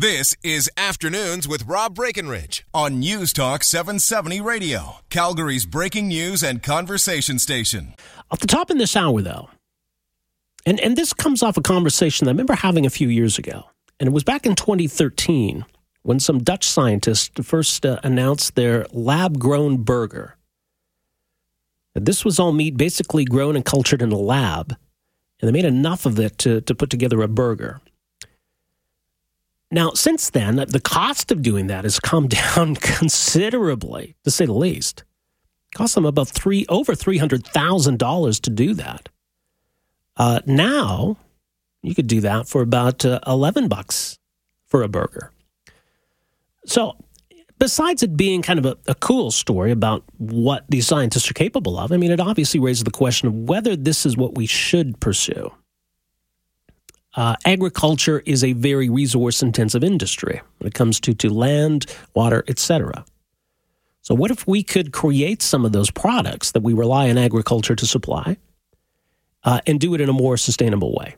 This is Afternoons with Rob Breckenridge on News Talk 770 Radio, Calgary's breaking news and conversation station. At the top in this hour, though, and, and this comes off a conversation I remember having a few years ago, and it was back in 2013 when some Dutch scientists first uh, announced their lab grown burger. This was all meat basically grown and cultured in a lab, and they made enough of it to, to put together a burger. Now, since then, the cost of doing that has come down considerably, to say the least. It cost them about three over three hundred thousand dollars to do that. Uh, now, you could do that for about uh, eleven bucks for a burger. So, besides it being kind of a, a cool story about what these scientists are capable of, I mean, it obviously raises the question of whether this is what we should pursue. Uh, agriculture is a very resource intensive industry when it comes to, to land, water, etc. So, what if we could create some of those products that we rely on agriculture to supply uh, and do it in a more sustainable way?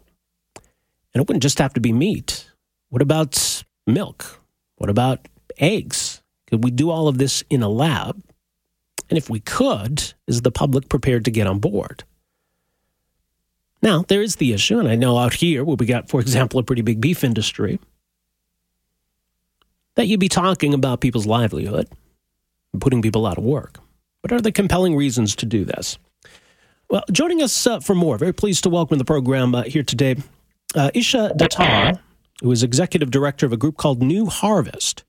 And it wouldn't just have to be meat. What about milk? What about eggs? Could we do all of this in a lab? And if we could, is the public prepared to get on board? Now, there is the issue, and I know out here where we got, for example, a pretty big beef industry, that you'd be talking about people's livelihood and putting people out of work. What are the compelling reasons to do this? Well, joining us uh, for more, very pleased to welcome the program uh, here today, uh, Isha Datar, who is executive director of a group called New Harvest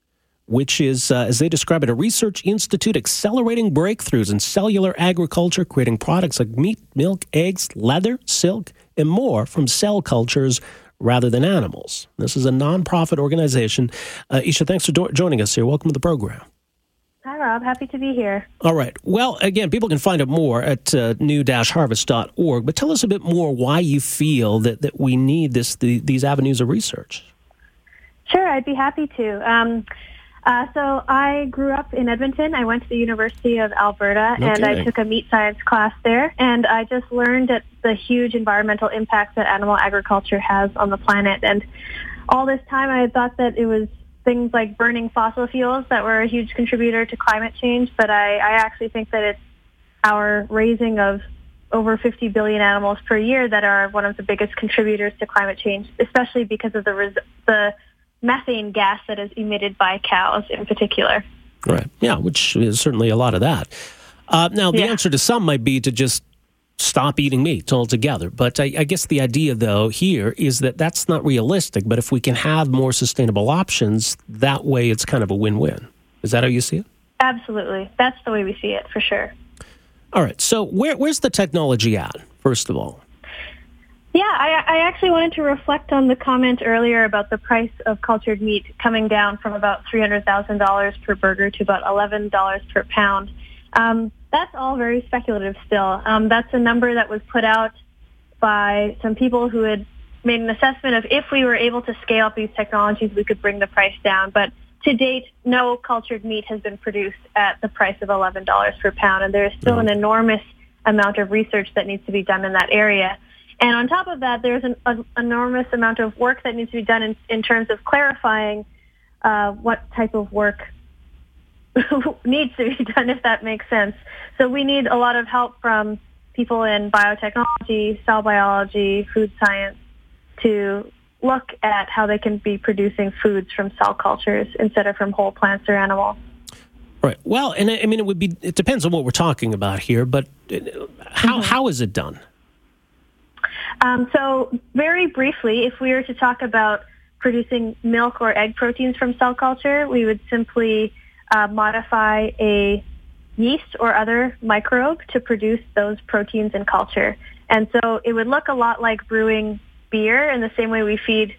which is, uh, as they describe it, a research institute accelerating breakthroughs in cellular agriculture, creating products like meat, milk, eggs, leather, silk, and more from cell cultures rather than animals. This is a nonprofit organization. Uh, Isha, thanks for do- joining us here. Welcome to the program. Hi, Rob. Happy to be here. All right. Well, again, people can find out more at uh, new-harvest.org, but tell us a bit more why you feel that, that we need this the, these avenues of research. Sure, I'd be happy to. Um, uh, so I grew up in Edmonton. I went to the University of Alberta No and I took a meat science class there. And I just learned that the huge environmental impacts that animal agriculture has on the planet. And all this time I had thought that it was things like burning fossil fuels that were a huge contributor to climate change. But I, I actually think that it's our raising of over 50 billion animals per year that are one of the biggest contributors to climate change, especially because of the res- the methane gas that is emitted by cows in particular. Right. Yeah, which is certainly a lot of that. Uh, now, the Yeah. answer to some might be to just stop eating meat altogether. But I, I guess the idea, though, here is that that's not realistic. But if we can have more sustainable options, that way it's kind of a win win. Is that how you see it? Absolutely. That's the way we see it for sure. All right. So, where, where's the technology at, first of all? Yeah, I, I actually wanted to reflect on the comment earlier about the price of cultured meat coming down from about $300,000 per burger to about $11 per pound. Um, that's all very speculative still. Um, that's a number that was put out by some people who had made an assessment of if we were able to scale up these technologies, we could bring the price down. But to date, no cultured meat has been produced at the price of $11 per pound, and there is still an enormous amount of research that needs to be done in that area. And on top of that, there's an, an enormous amount of work that needs to be done in, in terms of clarifying uh, what type of work needs to be done, if that makes sense. So we need a lot of help from people in biotechnology, cell biology, food science to look at how they can be producing foods from cell cultures instead of from whole plants or animals. Right. Well, and I I mean, it would be. It depends on what we're talking about here. But uh, how how is it done? Um, so very briefly, if we were to talk about producing milk or egg proteins from cell culture, we would simply uh, modify a yeast or other microbe to produce those proteins in culture. And so it would look a lot like brewing beer in the same way we feed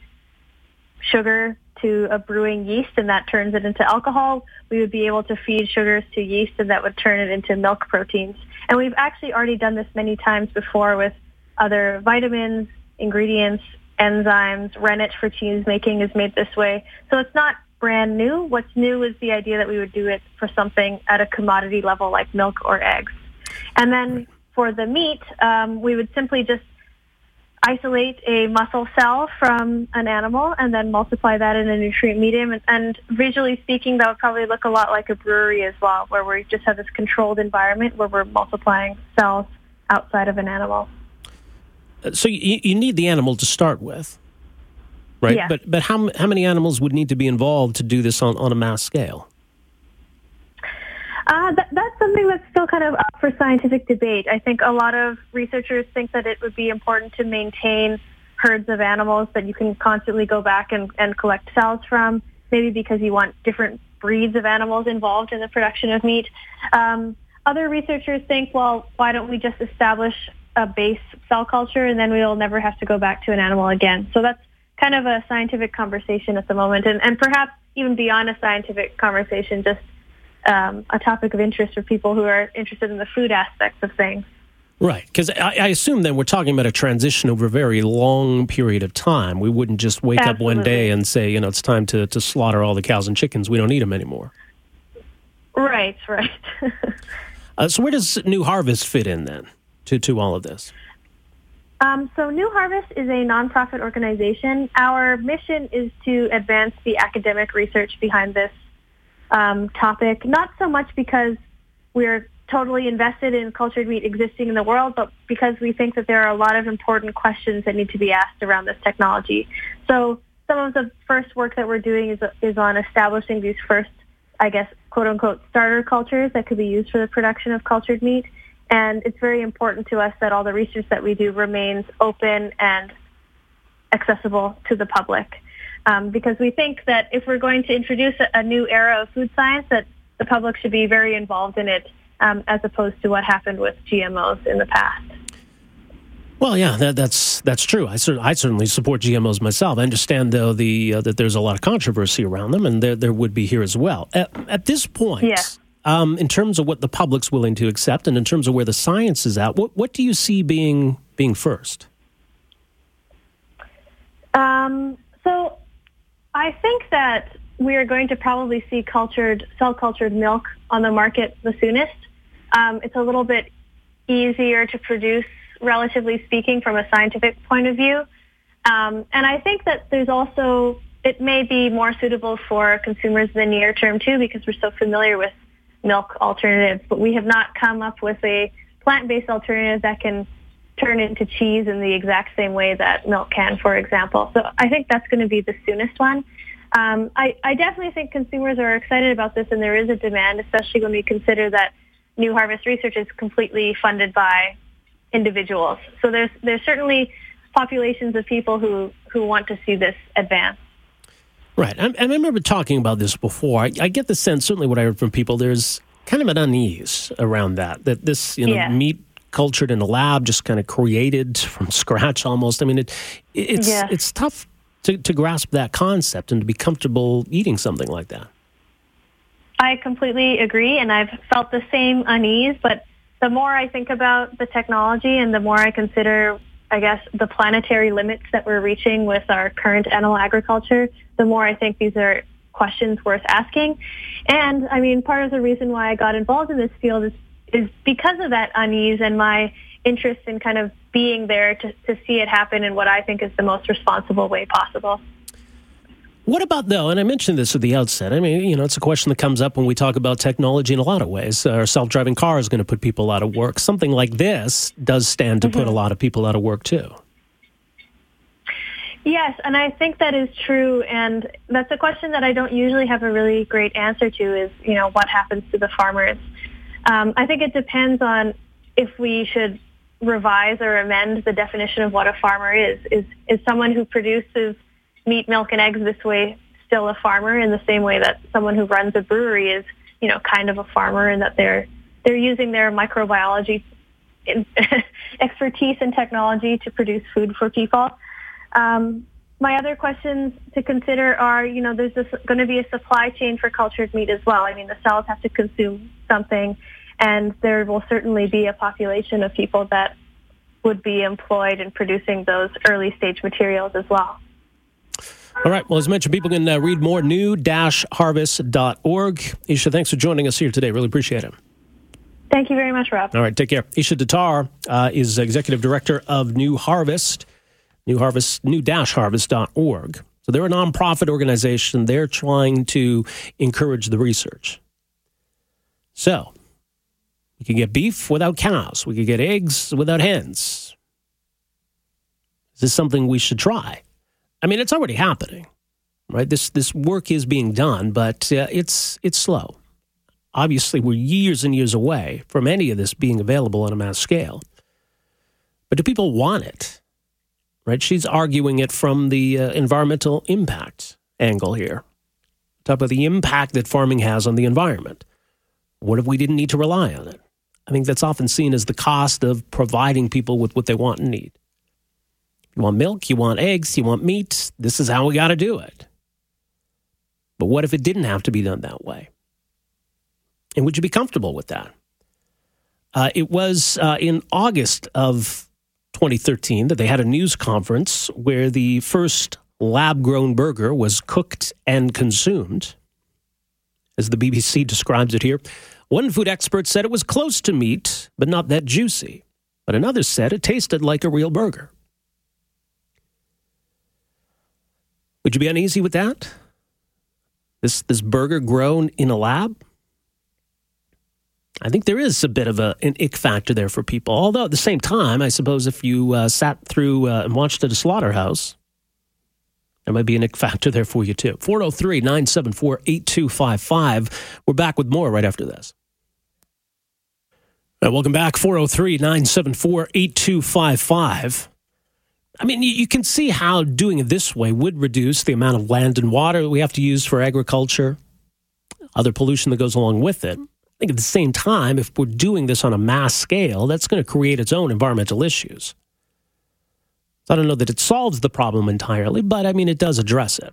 sugar to a brewing yeast and that turns it into alcohol. We would be able to feed sugars to yeast and that would turn it into milk proteins. And we've actually already done this many times before with other vitamins, ingredients, enzymes. Rennet for cheese making is made this way. So it's not brand new. What's new is the idea that we would do it for something at a commodity level like milk or eggs. And then for the meat, um, we would simply just isolate a muscle cell from an animal and then multiply that in a nutrient medium. And, and, visually speaking, that would probably look a lot like a brewery as well, where we just have this controlled environment where we're multiplying cells outside of an animal. So you, you need the animal to start with, right? Yeah. But but how how many animals would need to be involved to do this on, on a mass scale? Uh, that, that's something that's still kind of up for scientific debate. I think a lot of researchers think that it would be important to maintain herds of animals that you can constantly go back and, and collect cells from, maybe because you want different breeds of animals involved in the production of meat. Um, other researchers think, well, why don't we just establish a base cell culture and then we'll never have to go back to an animal again. So that's kind of a scientific conversation at the moment and, and perhaps even beyond a scientific conversation, just um, a topic of interest for people who are interested in the food aspects of things. Right, because I, I, assume that we're talking about a transition over a very long period of time. We wouldn't just wake Absolutely. up one day and say, you know, it's time to, to slaughter all the cows and chickens. We don't need them anymore. Right, right. uh, so where does New Harvest fit in then to, to all of this? Um, so New Harvest is a nonprofit organization. Our mission is to advance the academic research behind this um, topic, not so much because we're totally invested in cultured meat existing in the world, but because we think that there are a lot of important questions that need to be asked around this technology. So some of the first work that we're doing is, is on establishing these first, I guess, quote unquote, starter cultures that could be used for the production of cultured meat. And it's very important to us that all the research that we do remains open and accessible to the public um, because we think that if we're going to introduce a, a, new era of food science, that the public should be very involved in it, um, as opposed to what happened with GMOs in the past. Well, yeah, that, that's that's true. I, I, certainly support GMOs myself. I understand, though, the uh, that there's a lot of controversy around them, and there there would be here as well. At, at this point, yeah. Um, in terms of what the public's willing to accept, and in terms of where the science is at, what what do you see being being first? Um, so I think that we are going to probably see cultured, cell cultured milk on the market the soonest. Um, it's a little bit easier to produce, relatively speaking, from a scientific point of view. Um, and I think that there's also, it may be more suitable for consumers in the near term too, because we're so familiar with milk alternatives. But we have not come up with a plant-based alternative that can turn into cheese in the exact same way that milk can, for example. So I think that's going to be the soonest one. Um, I, I definitely think consumers are excited about this, and there is a demand, especially when we consider that New Harvest research is completely funded by individuals. So there's there's certainly populations of people who who want to see this advance. Right, and I remember talking about this before. I, I get the sense, certainly, what I heard from people, there's kind of an unease around that. That this, you know, yeah. meat cultured in a lab, just kind of created from scratch almost. I mean, it, it's yeah. it's tough to, to grasp that concept and to be comfortable eating something like that. I completely agree, and I've felt the same unease. But the more I think about the technology and the more I consider, I guess, the planetary limits that we're reaching with our current animal agriculture, the more I think these are questions worth asking. And I mean, part of the reason why I got involved in this field is is because of that unease and my interest in kind of being there to, to see it happen in what I think is the most responsible way possible. What about though? And I mentioned this at the outset. I mean, you know, it's a question that comes up when we talk about technology in a lot of ways. Our self-driving car is going to put people out of work. Something like this does stand to mm-hmm. put a lot of people out of work too. Yes, and I think that is true. And that's a question that I don't usually have a really great answer to. Is you know what happens to the farmers? Um, I think it depends on if we should revise or amend the definition of what a farmer is. Is is someone who produces meat, milk, and eggs this way still a farmer in the same way that someone who runs a brewery is, you know, kind of a farmer in that they're they're using their microbiology expertise and technology to produce food for people. Um, my other questions to consider are, you know, there's going to be a supply chain for cultured meat as well. I mean, the cells have to consume something, and there will certainly be a population of people that would be employed in producing those early stage materials as well. All right. Well, as mentioned, people can uh, read more new-harvest.org. Isha, thanks for joining us here today. Really appreciate it. Thank you very much, Rob. All right. Take care. Isha Datar uh, is executive director of New Harvest. New Harvest, new-harvest.org. So they're a nonprofit organization. They're trying to encourage the research. So we can get beef without cows. We could get eggs without hens. Is this something we should try? I mean, it's already happening, right? This this work is being done, but uh, it's it's slow. Obviously, we're years and years away from any of this being available on a mass scale. But do people want it? Right? She's arguing it from the uh, environmental impact angle here. Talk about the impact that farming has on the environment. What if we didn't need to rely on it? I think that's often seen as the cost of providing people with what they want and need. You want milk, you want eggs, you want meat. This is how we got to do it. But what if it didn't have to be done that way? And would you be comfortable with that? Uh, it was uh, in August of 2013 that they had a news conference where the first lab grown burger was cooked and consumed. As the BBC describes it here, one food expert said it was close to meat, but not that juicy. But another said it tasted like a real burger. Would you be uneasy with that? This, this burger grown in a lab? I think there is a bit of a, an ick factor there for people. Although at the same time, I suppose if you uh, sat through uh, and watched at a slaughterhouse, there might be an ick factor there for you too. 403 974 8255. We're back with more right after this. Right, welcome back. 403 974 8255. I mean, you, can see how doing it this way would reduce the amount of land and water that we have to use for agriculture, other pollution that goes along with it I think at the same time, if we're doing this on a mass scale, that's going to create its own environmental issues. So I don't know that it solves the problem entirely, but I mean, it does address it.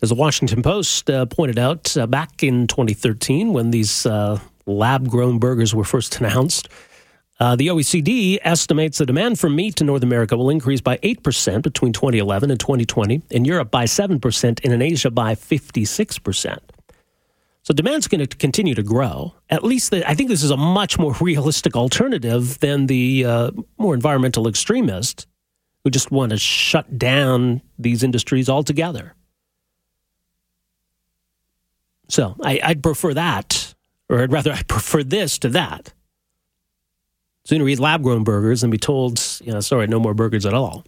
As the Washington Post uh, pointed out uh, back in 2013, when these uh, lab grown burgers were first announced, uh, the OECD estimates the demand for meat in North America will increase by 8% between 2011 and 2020, in Europe by 7%, and in Asia by 56%. So demand's going to continue to grow. At least the, I think this is a much more realistic alternative than the uh, more environmental extremists who just want to shut down these industries altogether. So I, would prefer that, or I'd rather I prefer this to that. Sooner eat lab grown burgers than be told, you know, sorry, no more burgers at all.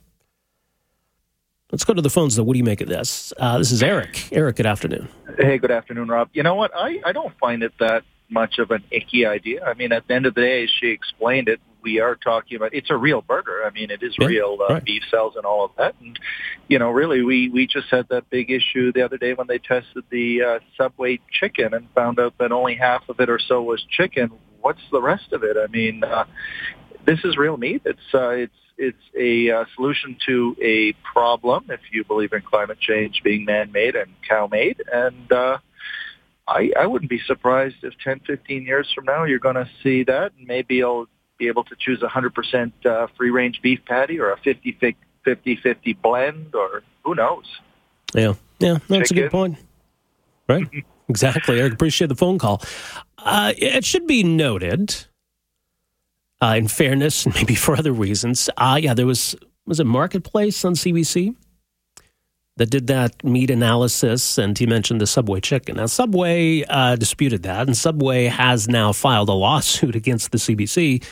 Let's go to the phones, though. What do you make of this? Uh, this is Eric. Eric, good afternoon. Hey, good afternoon, Rob. You know what? I, I don't find it that much of an icky idea. I mean, at the end of the day, as she explained it, we are talking about it's a real burger. I mean, it is yeah, real uh, right. beef cells and all of that. And you know, really, we we just had that big issue the other day when they tested the uh, Subway chicken and found out that only half of it or so was chicken. What's the rest of it? I mean, uh, this is real meat. It's uh, it's it's a uh, solution to a problem, if you believe in climate change being man-made and cow-made. And uh, I, I wouldn't be surprised if 10, 15 years from now you're going to see that, and maybe you'll be able to choose a 100% uh, free-range beef patty or a 50-50 blend, or who knows. Yeah, yeah, that's Chicken. a good point. Right, exactly. I appreciate the phone call. Uh, it should be noted uh, in fairness and maybe for other reasons. Uh, yeah, there was was a marketplace on CBC that did that meat analysis, and he mentioned the Subway chicken. Now, Subway uh, disputed that, and Subway has now filed a lawsuit against the CBC.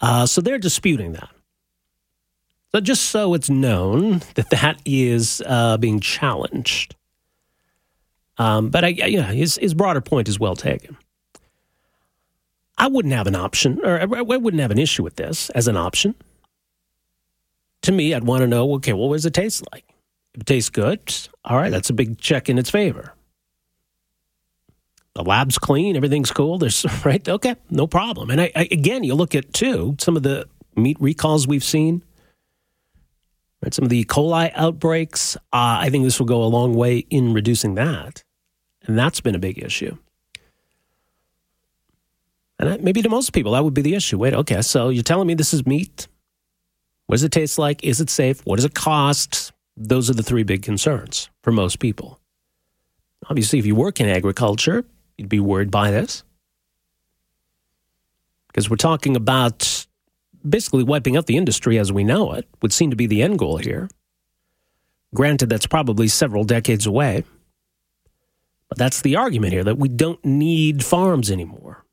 Uh, so they're disputing that. So just so it's known that that is uh, being challenged. Um, but I, yeah, his, his broader point is well taken. I wouldn't have an option, or I wouldn't have an issue with this as an option. To me, I'd want to know, okay, well, what does it taste like? If it tastes good, all right, that's a big check in its favor. The lab's clean, everything's cool. There's right, okay, no problem. And I, I, again, you look at too some of the meat recalls we've seen, right? Some of the E. coli outbreaks. Uh, I think this will go a long way in reducing that, and that's been a big issue. And maybe to most people, that would be the issue. Wait, okay, so you're telling me this is meat? What does it taste like? Is it safe? What does it cost? Those are the three big concerns for most people. Obviously, if you work in agriculture, you'd be worried by this. Because we're talking about basically wiping out the industry as we know it would seem to be the end goal here. Granted, that's probably several decades away. But that's the argument here that we don't need farms anymore.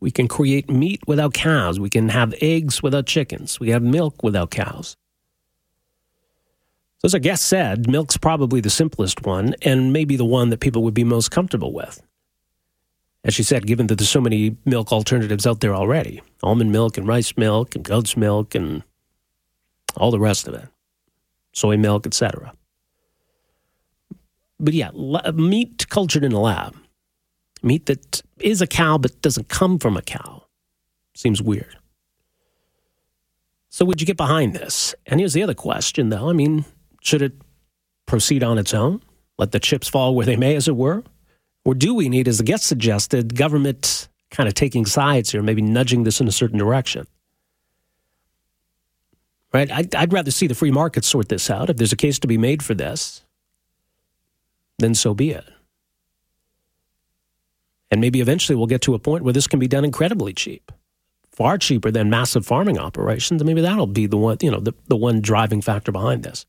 We can create meat without cows. We can have eggs without chickens. We have milk without cows. So, as our guest said, milk's probably the simplest one and maybe the one that people would be most comfortable with. As she said, given that there's so many milk alternatives out there already almond milk and rice milk and goat's milk and all the rest of it, soy milk, etc. But yeah, meat cultured in a lab, meat that is a cow but doesn't come from a cow, seems weird. So, would you get behind this? And here's the other question, though. I mean, should it proceed on its own? Let the chips fall where they may, as it were? Or do we need, as the guest suggested, government kind of taking sides here, maybe nudging this in a certain direction? Right? I'd, I'd rather see the free market sort this out. If there's a case to be made for this, then so be it. And maybe eventually we'll get to a point where this can be done incredibly cheap, far cheaper than massive farming operations. And maybe that'll be the one, you know, the, the one driving factor behind this.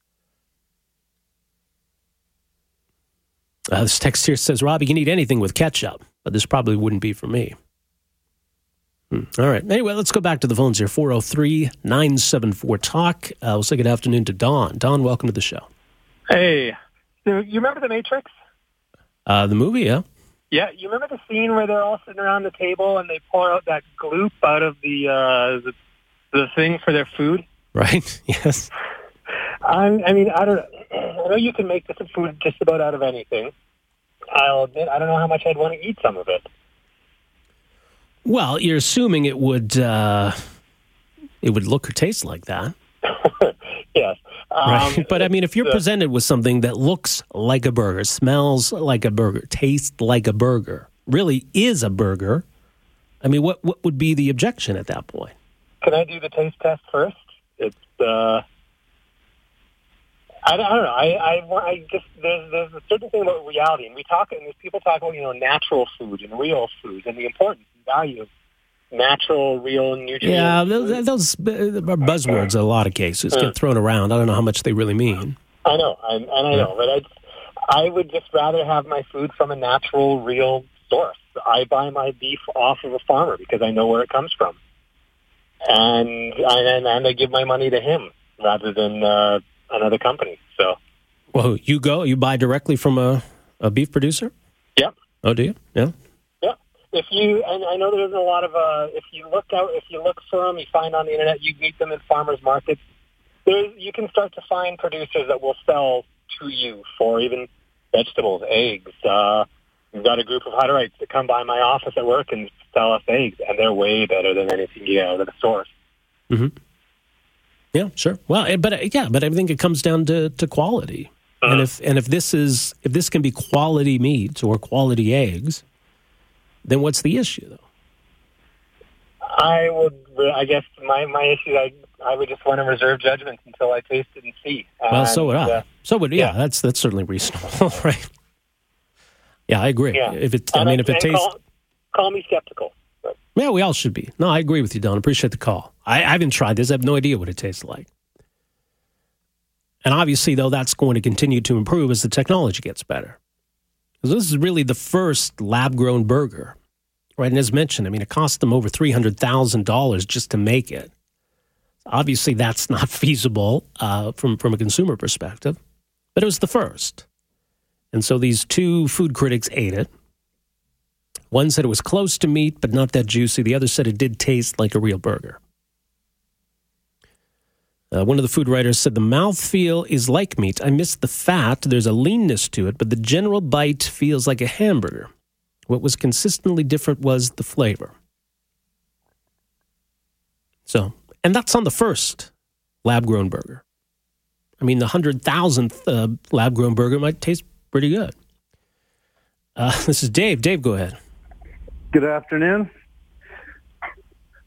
Uh, this text here says, Rob, you can eat anything with ketchup, but this probably wouldn't be for me. Hmm. All right. Anyway, let's go back to the phones here 403 974 Talk. Uh, we'll say good afternoon to Don. Don, welcome to the show. Hey. So you remember The Matrix? Uh, the movie, yeah. Yeah, you remember the scene where they're all sitting around the table and they pour out that gloop out of the uh, the, the thing for their food? Right. Yes. I'm, I mean, I don't. I know you can make this food just about out of anything. I'll admit, I don't know how much I'd want to eat some of it. Well, you're assuming it would uh, it would look or taste like that. Yes. Um. But I mean, if you're the, presented with something that looks like a burger, smells like a burger, tastes like a burger, really is a burger, I mean, what what would be the objection at that point? Can I do the taste test first? It's uh, I, I don't know. I, I, I just there's there's a certain thing about reality, and we talk and there's people talk about you know natural food and real food and the importance and value of natural, real, nutrient. Yeah, those, those are buzzwords. In a lot of cases get thrown around. I don't know how much they really mean. I know, I, and I know, but I I would just rather have my food from a natural, real source. I buy my beef off of a farmer because I know where it comes from, and and, and I give my money to him rather than. Uh, another company. So, well, you go, you buy directly from a, a beef producer. Yep. Oh, do you? Yeah. If you, and I know there isn't a lot of, uh, if you look out, if you look for them, you find on the internet, you meet them in farmers markets. There's, you can start to find producers that will sell to you for even vegetables, eggs. Uh, we've got a group of Hutterites that come by my office at work and sell us eggs, and they're way better than anything you get out of the source. Mm-hmm. Yeah, sure. Well, eh, but eh, yeah, but I think it comes down to, to quality. Uh, and if and if this is if this can be quality meat or quality eggs, then what's the issue though? I would. I guess my my issue. I I would just want to reserve judgment until I taste it and see. Well, so would I. Uh, so would yeah, yeah. That's that's certainly reasonable, right? Yeah, I agree. Yeah. If it, I mean, if it tastes, call, call me skeptical. Yeah, we all should be. No, I agree with you, Don. Appreciate the call. I, I haven't tried this. I have no idea what it tastes like. And obviously, though, that's going to continue to improve as the technology gets better. Because this is really the first lab grown burger, right? And as mentioned, I mean, it cost them over $300,000 just to make it. Obviously, that's not feasible uh, from, from a consumer perspective, but it was the first. And so these two food critics ate it. One said it was close to meat, but not that juicy. The other said it did taste like a real burger. Uh, one of the food writers said the mouthfeel is like meat. I miss the fat. There's a leanness to it, but the general bite feels like a hamburger. What was consistently different was the flavor. So, and that's on the first lab grown burger. I mean, the 100,000th uh, lab grown burger might taste pretty good. Uh, this is Dave. Dave, go ahead. Good afternoon.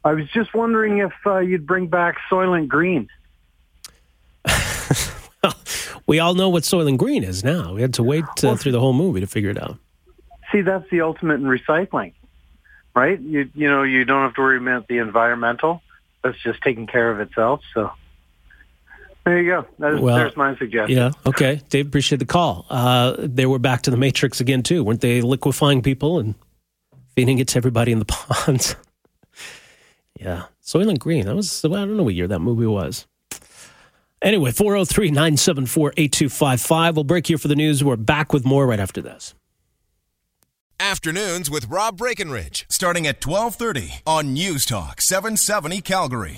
I was just wondering if uh, you'd bring back Soylent Green. We all know what Soylent Green is now. We had to wait uh, well, through the whole movie to figure it out. See, that's the ultimate in recycling, right? You you know you don't have to worry about the environmental. that's just taking care of itself. So there you go. There's, well, there's my suggestion. Yeah. Okay. Dave, appreciate the call. Uh, they were back to the Matrix again too, weren't they? Liquefying people and feeding it to everybody in the ponds. yeah. Soylent Green. That was I don't know what year that movie was. Anyway, 403 974 8255. We'll break here for the news. We're back with more right after this. Afternoons with Rob Breckenridge, starting at 1230 on News Talk 770 Calgary.